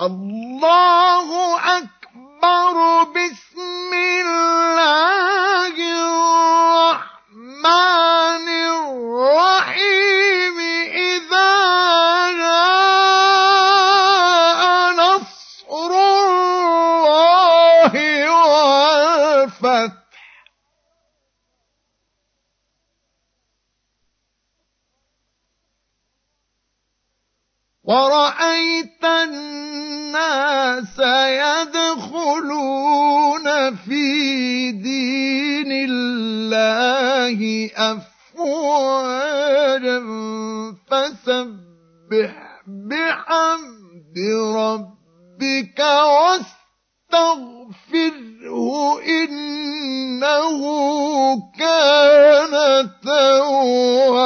الله أكبر بسم الله الرحمن الرحيم إذا جاء نصر الله والفتح. ورأيت الناس يدخلون في دين الله أفواجا فسبح بحمد ربك واستغفره إنه كان توابا